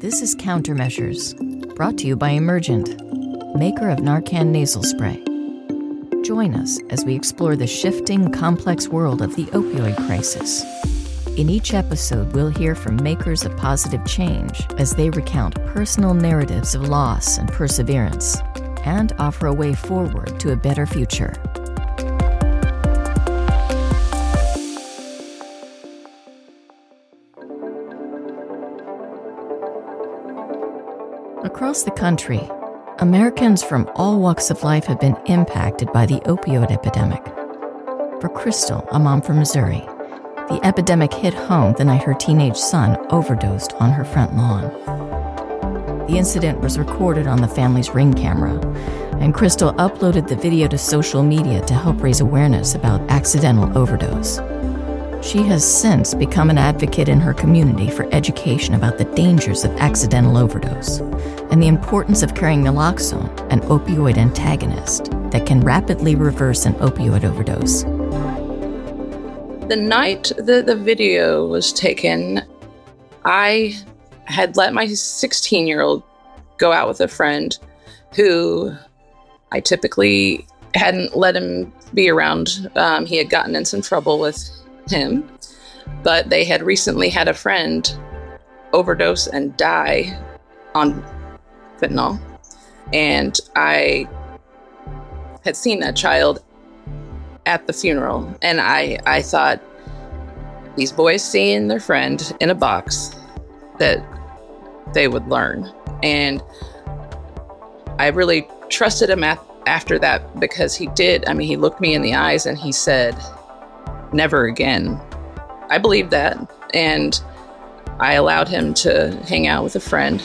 This is Countermeasures, brought to you by Emergent, maker of Narcan nasal spray. Join us as we explore the shifting, complex world of the opioid crisis. In each episode, we'll hear from makers of positive change as they recount personal narratives of loss and perseverance and offer a way forward to a better future. Across the country, Americans from all walks of life have been impacted by the opioid epidemic. For Crystal, a mom from Missouri, the epidemic hit home the night her teenage son overdosed on her front lawn. The incident was recorded on the family's ring camera, and Crystal uploaded the video to social media to help raise awareness about accidental overdose. She has since become an advocate in her community for education about the dangers of accidental overdose and the importance of carrying naloxone, an opioid antagonist that can rapidly reverse an opioid overdose. The night that the video was taken, I had let my 16 year old go out with a friend who I typically hadn't let him be around. Um, he had gotten in some trouble with him, but they had recently had a friend overdose and die on fentanyl. And I had seen that child at the funeral, and I, I thought, these boys seeing their friend in a box that they would learn. And I really trusted him at, after that because he did. I mean, he looked me in the eyes and he said, never again. I believed that. And I allowed him to hang out with a friend.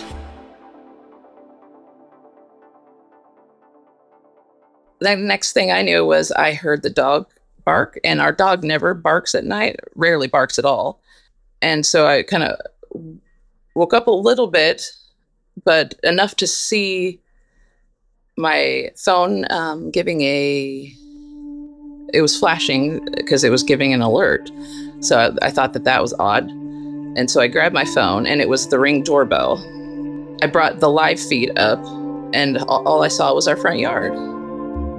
The next thing I knew was I heard the dog bark, and our dog never barks at night, rarely barks at all. And so I kind of woke up a little bit, but enough to see my phone um, giving a it was flashing because it was giving an alert. So I, I, thought that that was odd. And so I grabbed my phone and it was the ring doorbell. I brought the live feed up and all, all I saw was our front yard.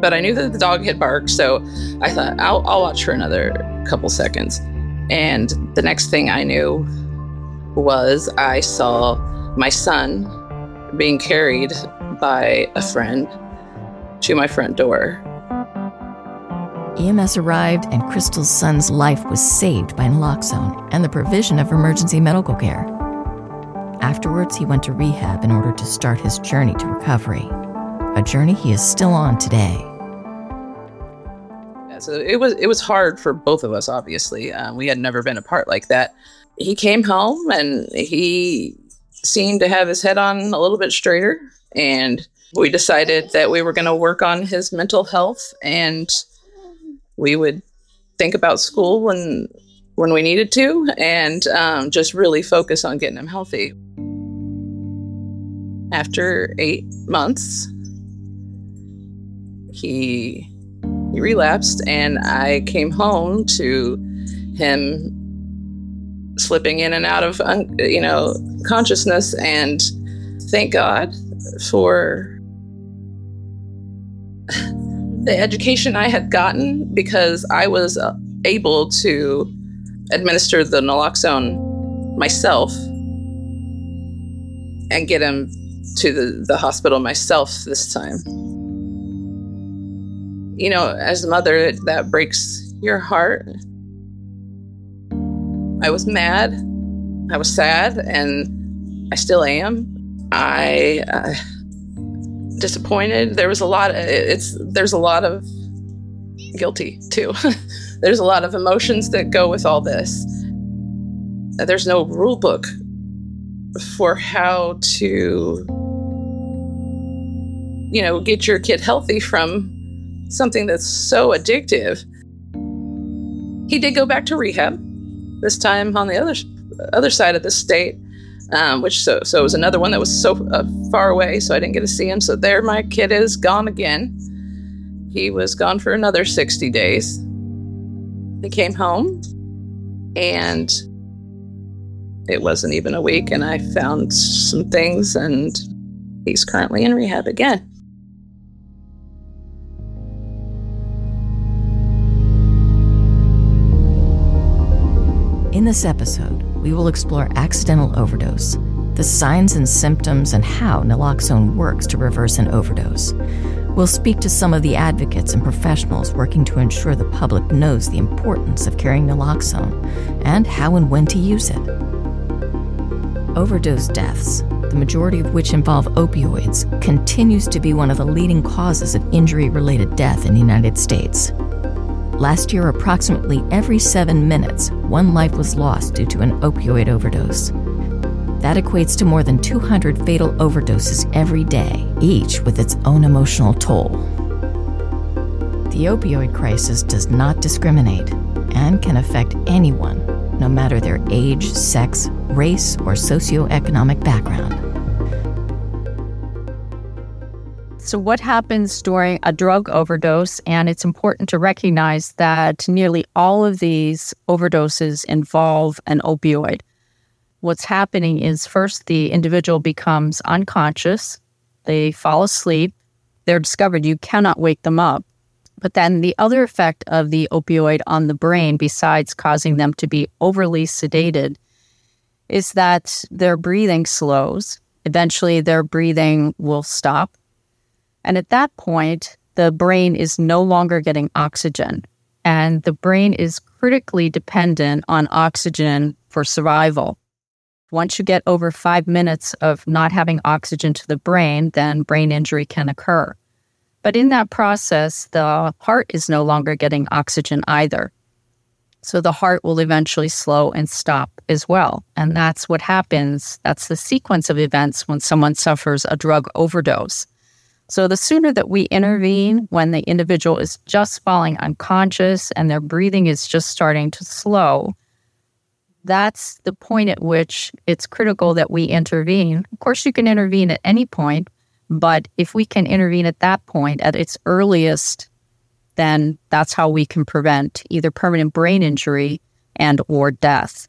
But I knew that the dog had barked, so I thought I'll, I'll watch for another couple seconds. And the next thing I knew was I saw my son being carried by a friend to my front door. EMS arrived, and Crystal's son's life was saved by naloxone and the provision of emergency medical care. Afterwards, he went to rehab in order to start his journey to recovery, a journey he is still on today. So it was it was hard for both of us. Obviously, um, we had never been apart like that. He came home and he seemed to have his head on a little bit straighter, and we decided that we were going to work on his mental health and we would think about school when when we needed to and um, just really focus on getting him healthy. After eight months he he relapsed and i came home to him slipping in and out of you know consciousness and thank god for the education I had gotten because I was uh, able to administer the naloxone myself and get him to the, the hospital myself this time. You know, as a mother, that breaks your heart. I was mad, I was sad, and I still am. I. Uh, disappointed. There was a lot. Of, it's there's a lot of guilty too. there's a lot of emotions that go with all this. There's no rule book for how to, you know, get your kid healthy from something that's so addictive. He did go back to rehab, this time on the other other side of the state um, which so so it was another one that was so uh, far away, so I didn't get to see him. So there, my kid is gone again. He was gone for another sixty days. He came home, and it wasn't even a week, and I found some things, and he's currently in rehab again. In this episode, we will explore accidental overdose, the signs and symptoms, and how naloxone works to reverse an overdose. We'll speak to some of the advocates and professionals working to ensure the public knows the importance of carrying naloxone and how and when to use it. Overdose deaths, the majority of which involve opioids, continues to be one of the leading causes of injury related death in the United States. Last year, approximately every seven minutes, one life was lost due to an opioid overdose. That equates to more than 200 fatal overdoses every day, each with its own emotional toll. The opioid crisis does not discriminate and can affect anyone, no matter their age, sex, race, or socioeconomic background. So, what happens during a drug overdose? And it's important to recognize that nearly all of these overdoses involve an opioid. What's happening is first the individual becomes unconscious, they fall asleep, they're discovered, you cannot wake them up. But then the other effect of the opioid on the brain, besides causing them to be overly sedated, is that their breathing slows. Eventually, their breathing will stop and at that point, the brain is no longer getting oxygen. And the brain is critically dependent on oxygen for survival. Once you get over five minutes of not having oxygen to the brain, then brain injury can occur. But in that process, the heart is no longer getting oxygen either. So the heart will eventually slow and stop as well. And that's what happens. That's the sequence of events when someone suffers a drug overdose. So, the sooner that we intervene mm-hmm. when the individual is just falling unconscious and their breathing is just starting to slow, that's the point at which it's critical that we intervene. Of course, you can intervene at any point, but if we can intervene at that point, at its earliest, then that's how we can prevent either permanent brain injury and or death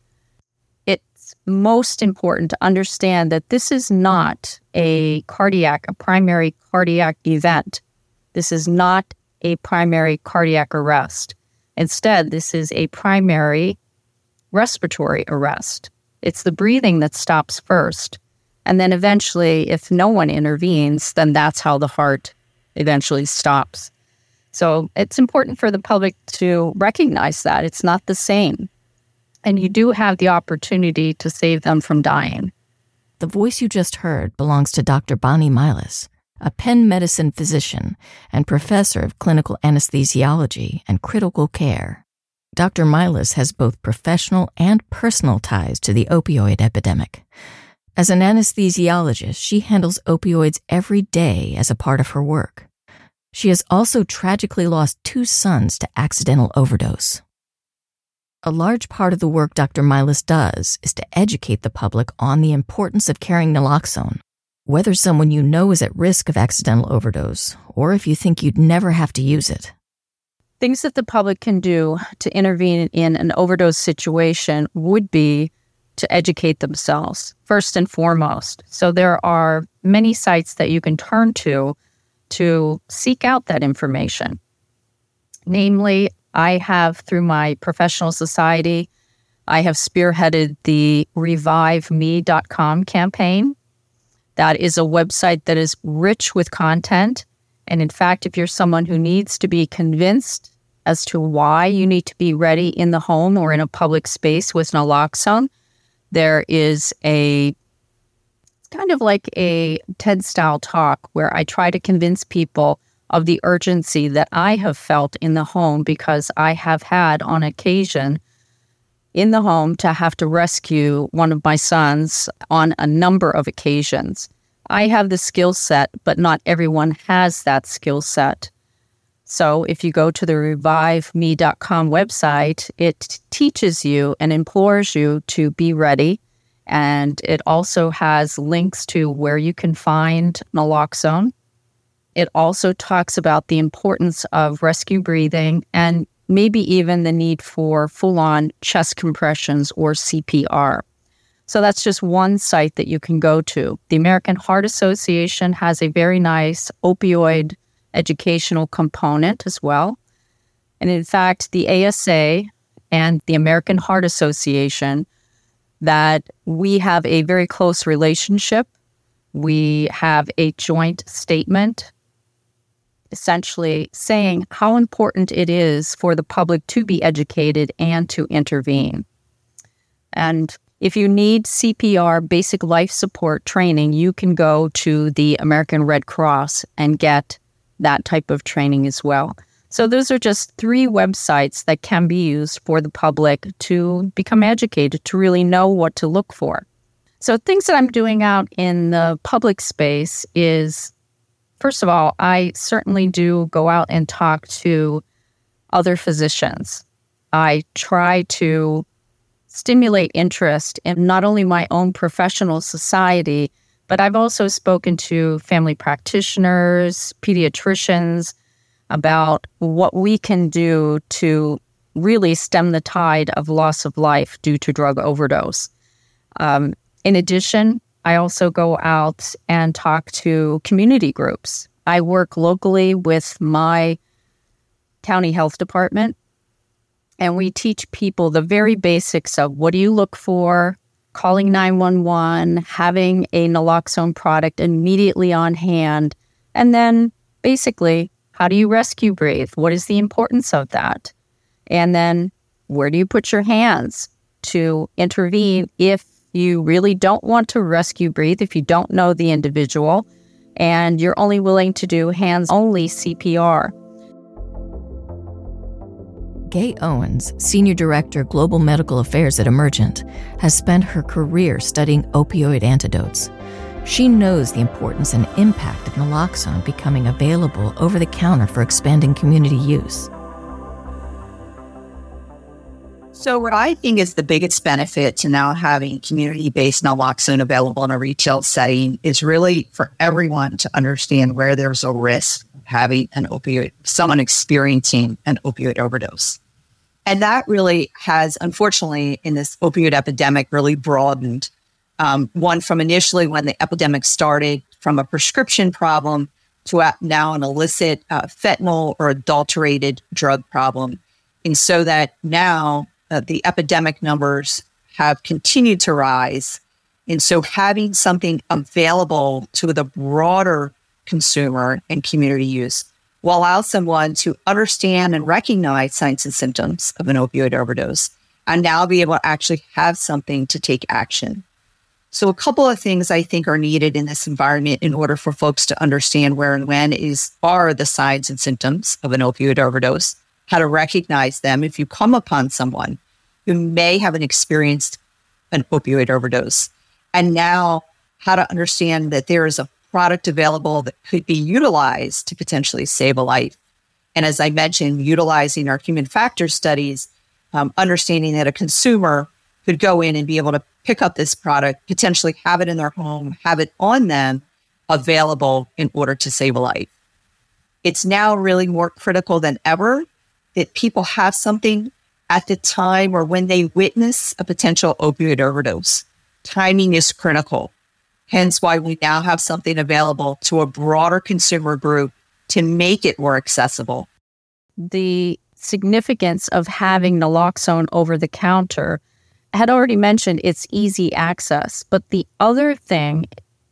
most important to understand that this is not a cardiac, a primary cardiac event. This is not a primary cardiac arrest. Instead, this is a primary respiratory arrest. It's the breathing that stops first. And then eventually, if no one intervenes, then that's how the heart eventually stops. So it's important for the public to recognize that it's not the same and you do have the opportunity to save them from dying. The voice you just heard belongs to Dr. Bonnie Milas, a Penn medicine physician and professor of clinical anesthesiology and critical care. Dr. Milas has both professional and personal ties to the opioid epidemic. As an anesthesiologist, she handles opioids every day as a part of her work. She has also tragically lost two sons to accidental overdose. A large part of the work Dr. Milas does is to educate the public on the importance of carrying naloxone, whether someone you know is at risk of accidental overdose, or if you think you'd never have to use it. Things that the public can do to intervene in an overdose situation would be to educate themselves, first and foremost. So there are many sites that you can turn to to seek out that information. Namely, I have, through my professional society, I have spearheaded the reviveme.com campaign. That is a website that is rich with content. And in fact, if you're someone who needs to be convinced as to why you need to be ready in the home or in a public space with naloxone, there is a kind of like a TED style talk where I try to convince people of the urgency that I have felt in the home because I have had on occasion in the home to have to rescue one of my sons on a number of occasions. I have the skill set, but not everyone has that skill set. So if you go to the reviveme.com website, it teaches you and implores you to be ready. And it also has links to where you can find naloxone it also talks about the importance of rescue breathing and maybe even the need for full on chest compressions or CPR. So that's just one site that you can go to. The American Heart Association has a very nice opioid educational component as well. And in fact, the ASA and the American Heart Association that we have a very close relationship. We have a joint statement essentially saying how important it is for the public to be educated and to intervene. And if you need CPR, basic life support training, you can go to the American Red Cross and get that type of training as well. So, those are just three websites that can be used for the public to become educated, to really know what to look for. So, things that I'm doing out in the public space is first of all, I certainly do go out and talk to other physicians. I try to stimulate interest in not only my own professional society, but I've also spoken to family practitioners, pediatricians about what we can do to really stem the tide of loss of life due to drug overdose. Um, in addition, I also go out and talk to community groups. I work locally with my county health department and we teach people the very basics of what do you look for, calling 911, having a naloxone product immediately on hand, and then basically, how do you rescue breathe? What is the importance of that? And then, where do you put your hands to intervene if you really don't want to rescue breathe, if you don't know the individual, and you're only willing to do hands only CPR? Gay Owens, Senior Director, Global Medical Affairs at Emergent, has spent her career studying opioid antidotes. She knows the importance and impact of naloxone becoming available over the counter for expanding community use. So, what I think is the biggest benefit to now having community based naloxone available in a retail setting is really for everyone to understand where there's a risk of having an opioid, someone experiencing an opioid overdose. And that really has, unfortunately, in this opioid epidemic, really broadened. Um, one from initially when the epidemic started from a prescription problem to now an illicit uh, fentanyl or adulterated drug problem. And so that now uh, the epidemic numbers have continued to rise. And so having something available to the broader consumer and community use will allow someone to understand and recognize signs and symptoms of an opioid overdose and now be able to actually have something to take action. So, a couple of things I think are needed in this environment in order for folks to understand where and when is are the signs and symptoms of an opioid overdose, how to recognize them if you come upon someone who may have an experienced an opioid overdose, and now how to understand that there is a product available that could be utilized to potentially save a life. And as I mentioned, utilizing our human factor studies, um, understanding that a consumer could go in and be able to pick up this product, potentially have it in their home, have it on them available in order to save a life. It's now really more critical than ever that people have something at the time or when they witness a potential opioid overdose. Timing is critical. Hence why we now have something available to a broader consumer group to make it more accessible. The significance of having naloxone over the counter I had already mentioned it's easy access, but the other thing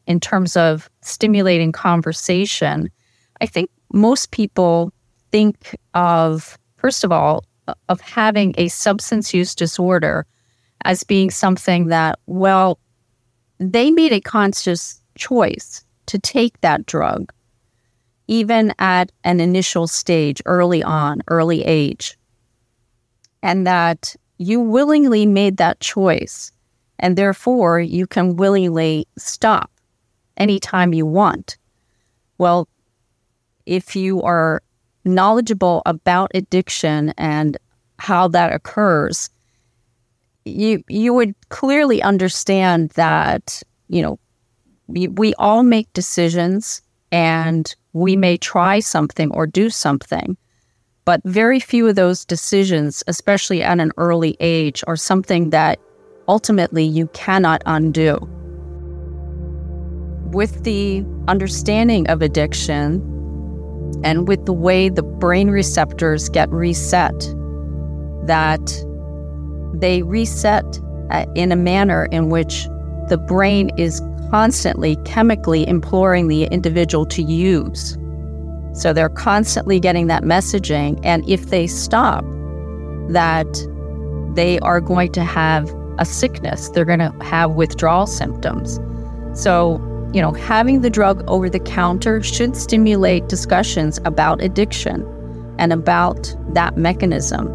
in terms of stimulating conversation, I think most people think of, first of all, of having a substance use disorder as being something that, well, they made a conscious choice to take that drug, even at an initial stage, early on, early age. And that you willingly made that choice. And therefore, you can willingly stop anytime you want. Well, if you are knowledgeable about addiction and how that occurs, you you would clearly understand that you know we, we all make decisions and we may try something or do something but very few of those decisions especially at an early age are something that ultimately you cannot undo. With the understanding of addiction and with the way the brain receptors get reset, that they reset uh, in a manner in which the brain is constantly chemically imploring the individual to use. So they're constantly getting that messaging. And if they stop, that they are going to have a sickness, they're going to have withdrawal symptoms. So, you know, having the drug over the counter should stimulate discussions about addiction and about that mechanism.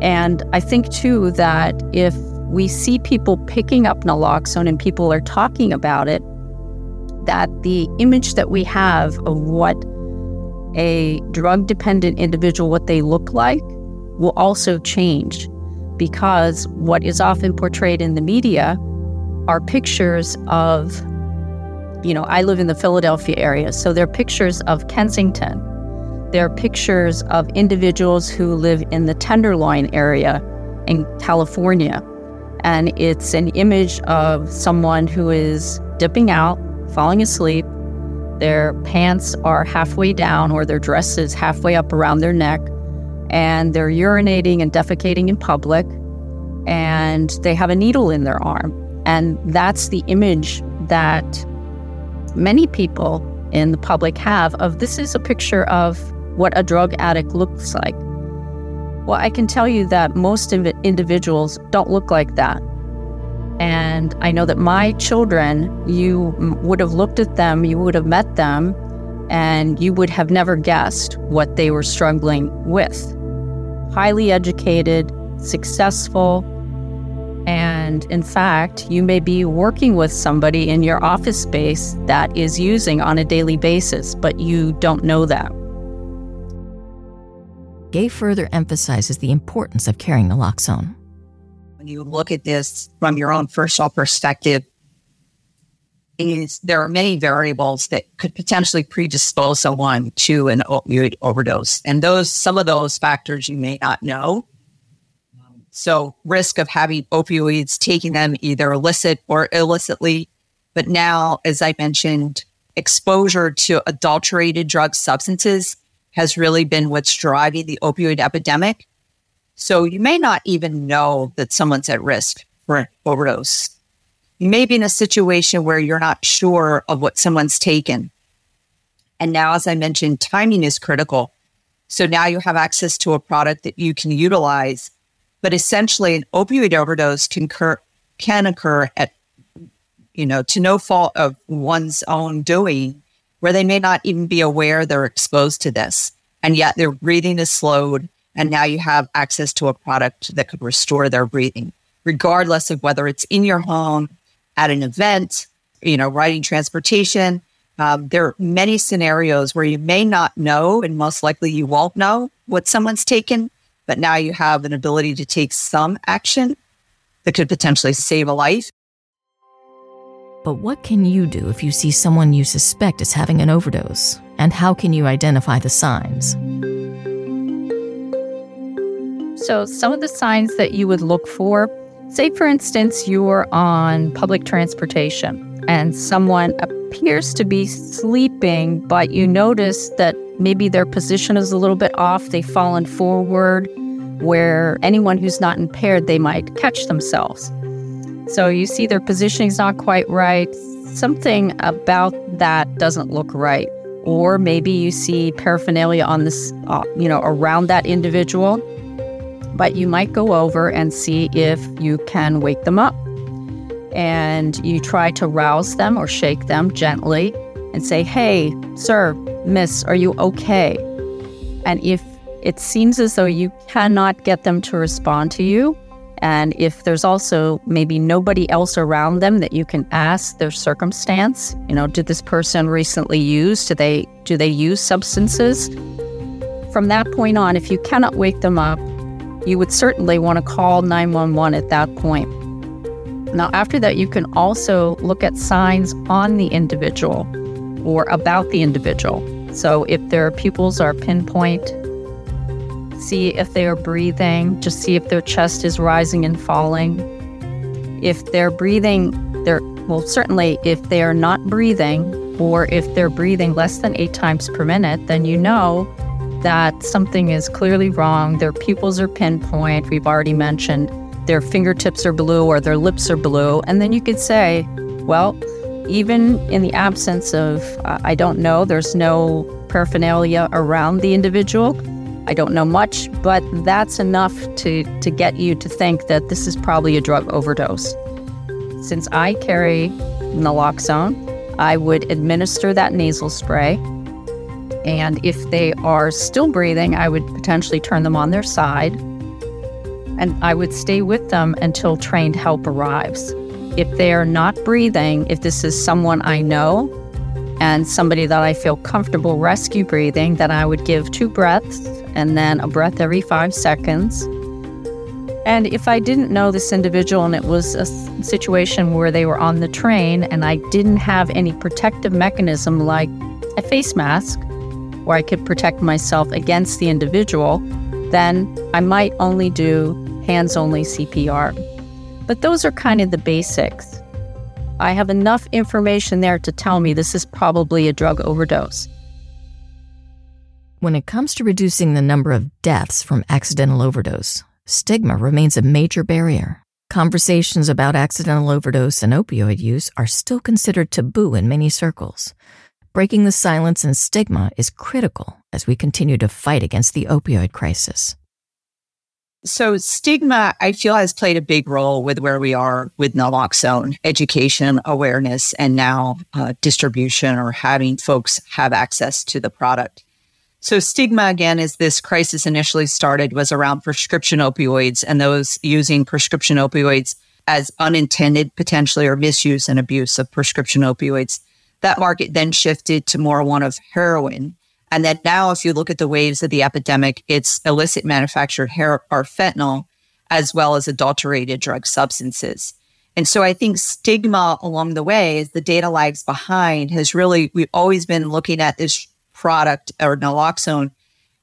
And I think too that if we see people picking up naloxone and people are talking about it, that the image that we have of what a drug dependent individual, what they look like, will also change because what is often portrayed in the media are pictures of, you know, I live in the Philadelphia area, so they're pictures of Kensington. They're pictures of individuals who live in the Tenderloin area in California and it's an image of someone who is dipping out, falling asleep. Their pants are halfway down, or their dress is halfway up around their neck, and they're urinating and defecating in public, and they have a needle in their arm. And that's the image that many people in the public have of this is a picture of what a drug addict looks like. Well, I can tell you that most individuals don't look like that. And I know that my children, you would have looked at them, you would have met them, and you would have never guessed what they were struggling with. Highly educated, successful, and in fact, you may be working with somebody in your office space that is using on a daily basis, but you don't know that. Gay further emphasizes the importance of carrying naloxone. When you look at this from your own personal perspective, is there are many variables that could potentially predispose someone to an opioid overdose. And those some of those factors you may not know. So risk of having opioids, taking them either illicit or illicitly. But now, as I mentioned, exposure to adulterated drug substances has really been what's driving the opioid epidemic. So you may not even know that someone's at risk for overdose. You may be in a situation where you're not sure of what someone's taken. And now, as I mentioned, timing is critical. So now you have access to a product that you can utilize. But essentially, an opioid overdose can occur, can occur at, you know, to no fault of one's own doing where they may not even be aware they're exposed to this. And yet their breathing is slowed. And now you have access to a product that could restore their breathing, regardless of whether it's in your home, at an event, you know, riding transportation. Um, there are many scenarios where you may not know, and most likely you won't know what someone's taken, but now you have an ability to take some action that could potentially save a life. But what can you do if you see someone you suspect is having an overdose? And how can you identify the signs? So, some of the signs that you would look for say, for instance, you're on public transportation and someone appears to be sleeping, but you notice that maybe their position is a little bit off, they've fallen forward, where anyone who's not impaired, they might catch themselves. So you see their positioning's not quite right. Something about that doesn't look right. Or maybe you see paraphernalia on this, uh, you know, around that individual. But you might go over and see if you can wake them up. And you try to rouse them or shake them gently and say, Hey, sir, miss, are you okay? And if it seems as though you cannot get them to respond to you, and if there's also maybe nobody else around them that you can ask their circumstance, you know, did this person recently use? Do they do they use substances? From that point on, if you cannot wake them up, you would certainly want to call 911 at that point. Now, after that, you can also look at signs on the individual or about the individual. So, if their pupils are pinpoint, see if they are breathing, just see if their chest is rising and falling. if they're breathing, they're well, certainly if they're not breathing or if they're breathing less than eight times per minute, then you know that something is clearly wrong. Their pupils are pinpoint, we've already mentioned. Their fingertips are blue or their lips are blue. And then you could say, well, even in the absence of, uh, I don't know, there's no paraphernalia around the individual. I don't know much, but that's enough to, to get you to think that this is probably a drug overdose. Since I carry naloxone, I would administer that nasal spray. And if they are still breathing, I would potentially turn them on their side. And I would stay with them until trained help arrives. If they are not breathing, if this is someone I know and somebody that I feel comfortable rescue breathing, then I would give two breaths and then a breath every five seconds. And if I didn't know this individual and it was a situation where they were on the train and I didn't have any protective mechanism like a face mask where I could protect myself against the individual, then I might only do hands only CPR. But those are kind of the basics. I have enough information there to tell me this is probably a drug overdose. When it comes to reducing the number of deaths from accidental overdose, stigma remains a major barrier. Conversations about accidental overdose and opioid use are still considered taboo in many circles. Breaking the silence and stigma is critical as we continue to fight against the opioid crisis. So, stigma, I feel, has played a big role with where we are with naloxone education, awareness, and now uh, distribution or having folks have access to the product. So stigma again, as this crisis initially started, was around prescription opioids and those using prescription opioids as unintended potentially or misuse and abuse of prescription opioids. That market then shifted to more one of heroin. And then now, if you look at the waves of the epidemic, it's illicit manufactured hair or fentanyl, as well as adulterated drug substances. And so I think stigma along the way, as the data lags behind, has really, we've always been looking at this product or naloxone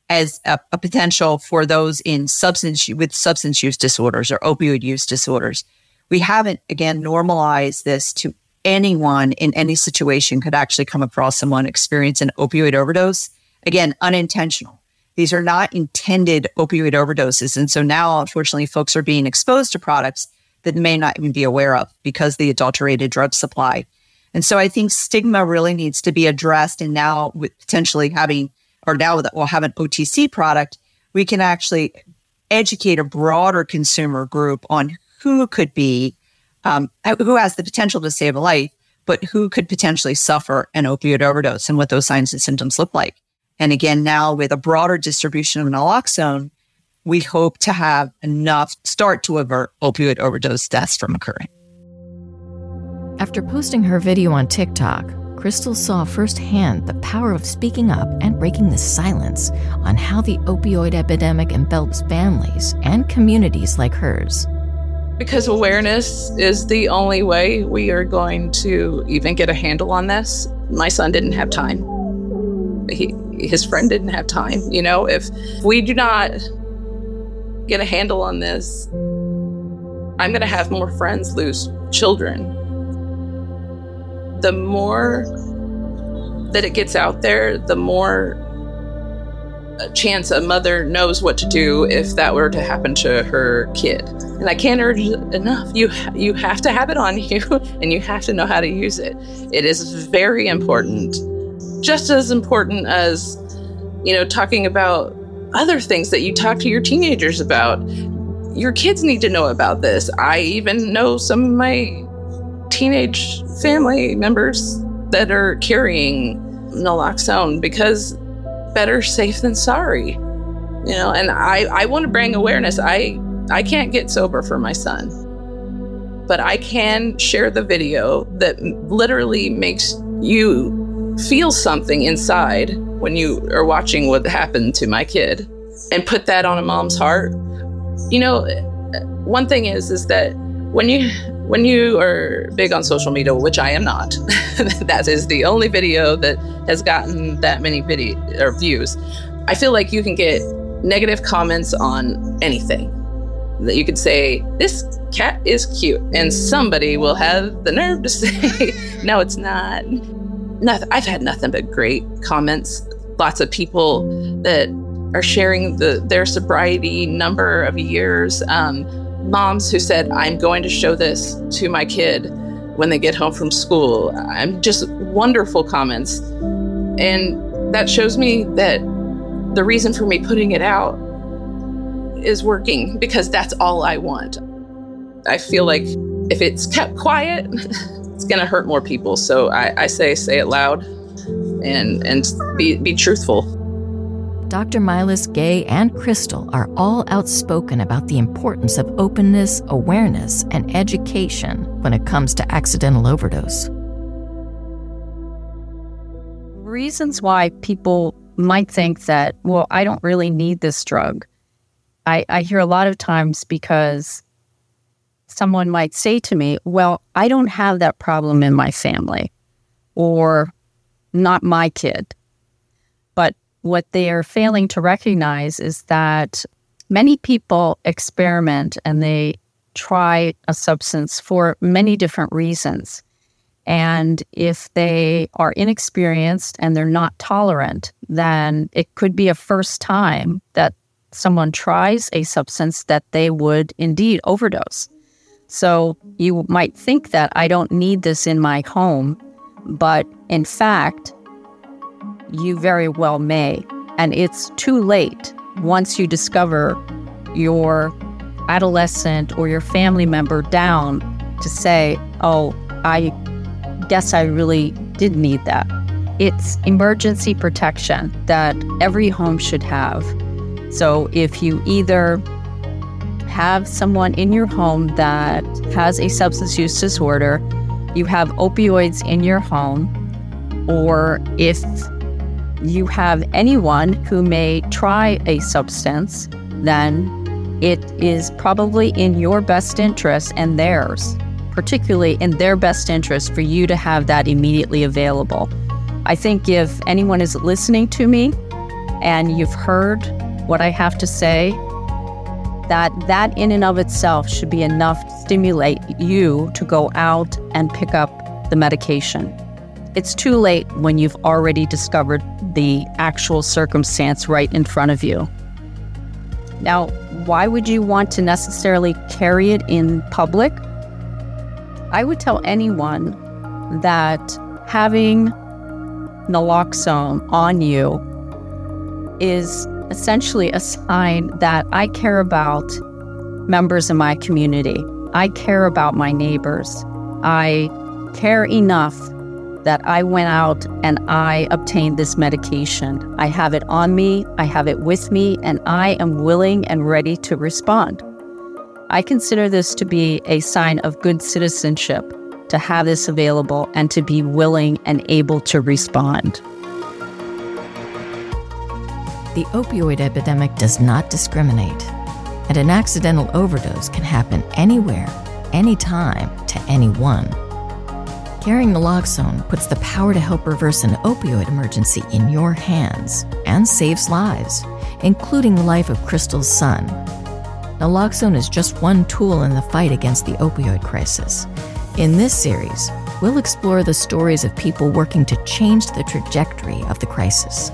as a, a, potential for those in substance with substance use disorders or opioid use disorders. We haven't again normalized this to anyone in any situation could actually come across someone experience an opioid overdose. Again, unintentional. These are not intended opioid overdoses. And so now, unfortunately, folks are being exposed to products that may not even be aware of because the adulterated drug supply and so I think stigma really needs to be addressed. And now with potentially having, or now that we'll have an OTC product, we can actually educate a broader consumer group on who could be, um, who has the potential to save a life, but who could potentially suffer an opioid overdose and what those signs and symptoms look like. And again, now with a broader distribution of naloxone, we hope to have enough start to avert opioid overdose deaths from occurring. After posting her video on TikTok, Crystal saw firsthand the power of speaking up and breaking the silence on how the opioid epidemic envelops families and communities like hers. Because awareness is the only way we are going to even get a handle on this. My son didn't have time. He, his friend didn't have time. You know, if we do not get a handle on this, I'm going to have more friends lose children the more that it gets out there, the more chance a mother knows what to do if that were to happen to her kid. And I can't urge enough. You you have to have it on you and you have to know how to use it. It is very important. Just as important as you know talking about other things that you talk to your teenagers about. Your kids need to know about this. I even know some of my teenage family members that are carrying naloxone because better safe than sorry. You know, and I, I want to bring awareness. I I can't get sober for my son. But I can share the video that literally makes you feel something inside when you are watching what happened to my kid and put that on a mom's heart. You know, one thing is is that when you when you are big on social media, which I am not, that is the only video that has gotten that many video or views. I feel like you can get negative comments on anything. that you could say, This cat is cute, and somebody will have the nerve to say, No, it's not. Nothing, I've had nothing but great comments. Lots of people that are sharing the, their sobriety number of years. Um, moms who said, I'm going to show this to my kid when they get home from school. I'm just wonderful comments. And that shows me that the reason for me putting it out is working because that's all I want. I feel like if it's kept quiet, it's going to hurt more people. So I, I, say, say it loud and, and be, be truthful. Dr. Milas, Gay, and Crystal are all outspoken about the importance of openness, awareness, and education when it comes to accidental overdose. Reasons why people might think that, well, I don't really need this drug. I, I hear a lot of times because someone might say to me, well, I don't have that problem in my family or not my kid. But what they are failing to recognize is that many people experiment and they try a substance for many different reasons. And if they are inexperienced and they're not tolerant, then it could be a first time that someone tries a substance that they would indeed overdose. So you might think that I don't need this in my home, but in fact, you very well may. And it's too late once you discover your adolescent or your family member down to say, oh, I guess I really did need that. It's emergency protection that every home should have. So if you either have someone in your home that has a substance use disorder, you have opioids in your home, or if you have anyone who may try a substance, then it is probably in your best interest and theirs, particularly in their best interest for you to have that immediately available. I think if anyone is listening to me and you've heard what I have to say, that that in and of itself should be enough to stimulate you to go out and pick up the medication. It's too late when you've already discovered the actual circumstance right in front of you. Now, why would you want to necessarily carry it in public? I would tell anyone that having naloxone on you is essentially a sign that I care about members of my community. I care about my neighbors. I care enough that I went out and I obtained this medication. I have it on me, I have it with me, and I am willing and ready to respond. I consider this to be a sign of good citizenship to have this available and to be willing and able to respond. The opioid epidemic does not discriminate, and an accidental overdose can happen anywhere, anytime, to anyone. Carrying naloxone puts the power to help reverse an opioid emergency in your hands and saves lives, including the life of Crystal's son. Naloxone is just one tool in the fight against the opioid crisis. In this series, we'll explore the stories of people working to change the trajectory of the crisis.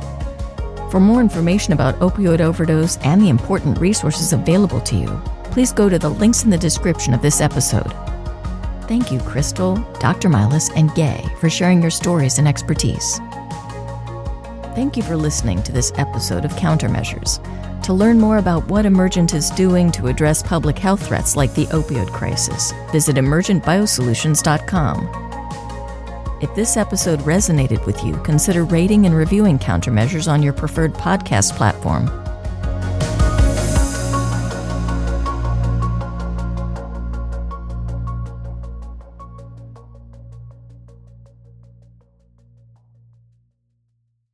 For more information about opioid overdose and the important resources available to you, please go to the links in the description of this episode. Thank you, Crystal, Dr. Milas, and Gay, for sharing your stories and expertise. Thank you for listening to this episode of Countermeasures. To learn more about what Emergent is doing to address public health threats like the opioid crisis, visit emergentbiosolutions.com. If this episode resonated with you, consider rating and reviewing Countermeasures on your preferred podcast platform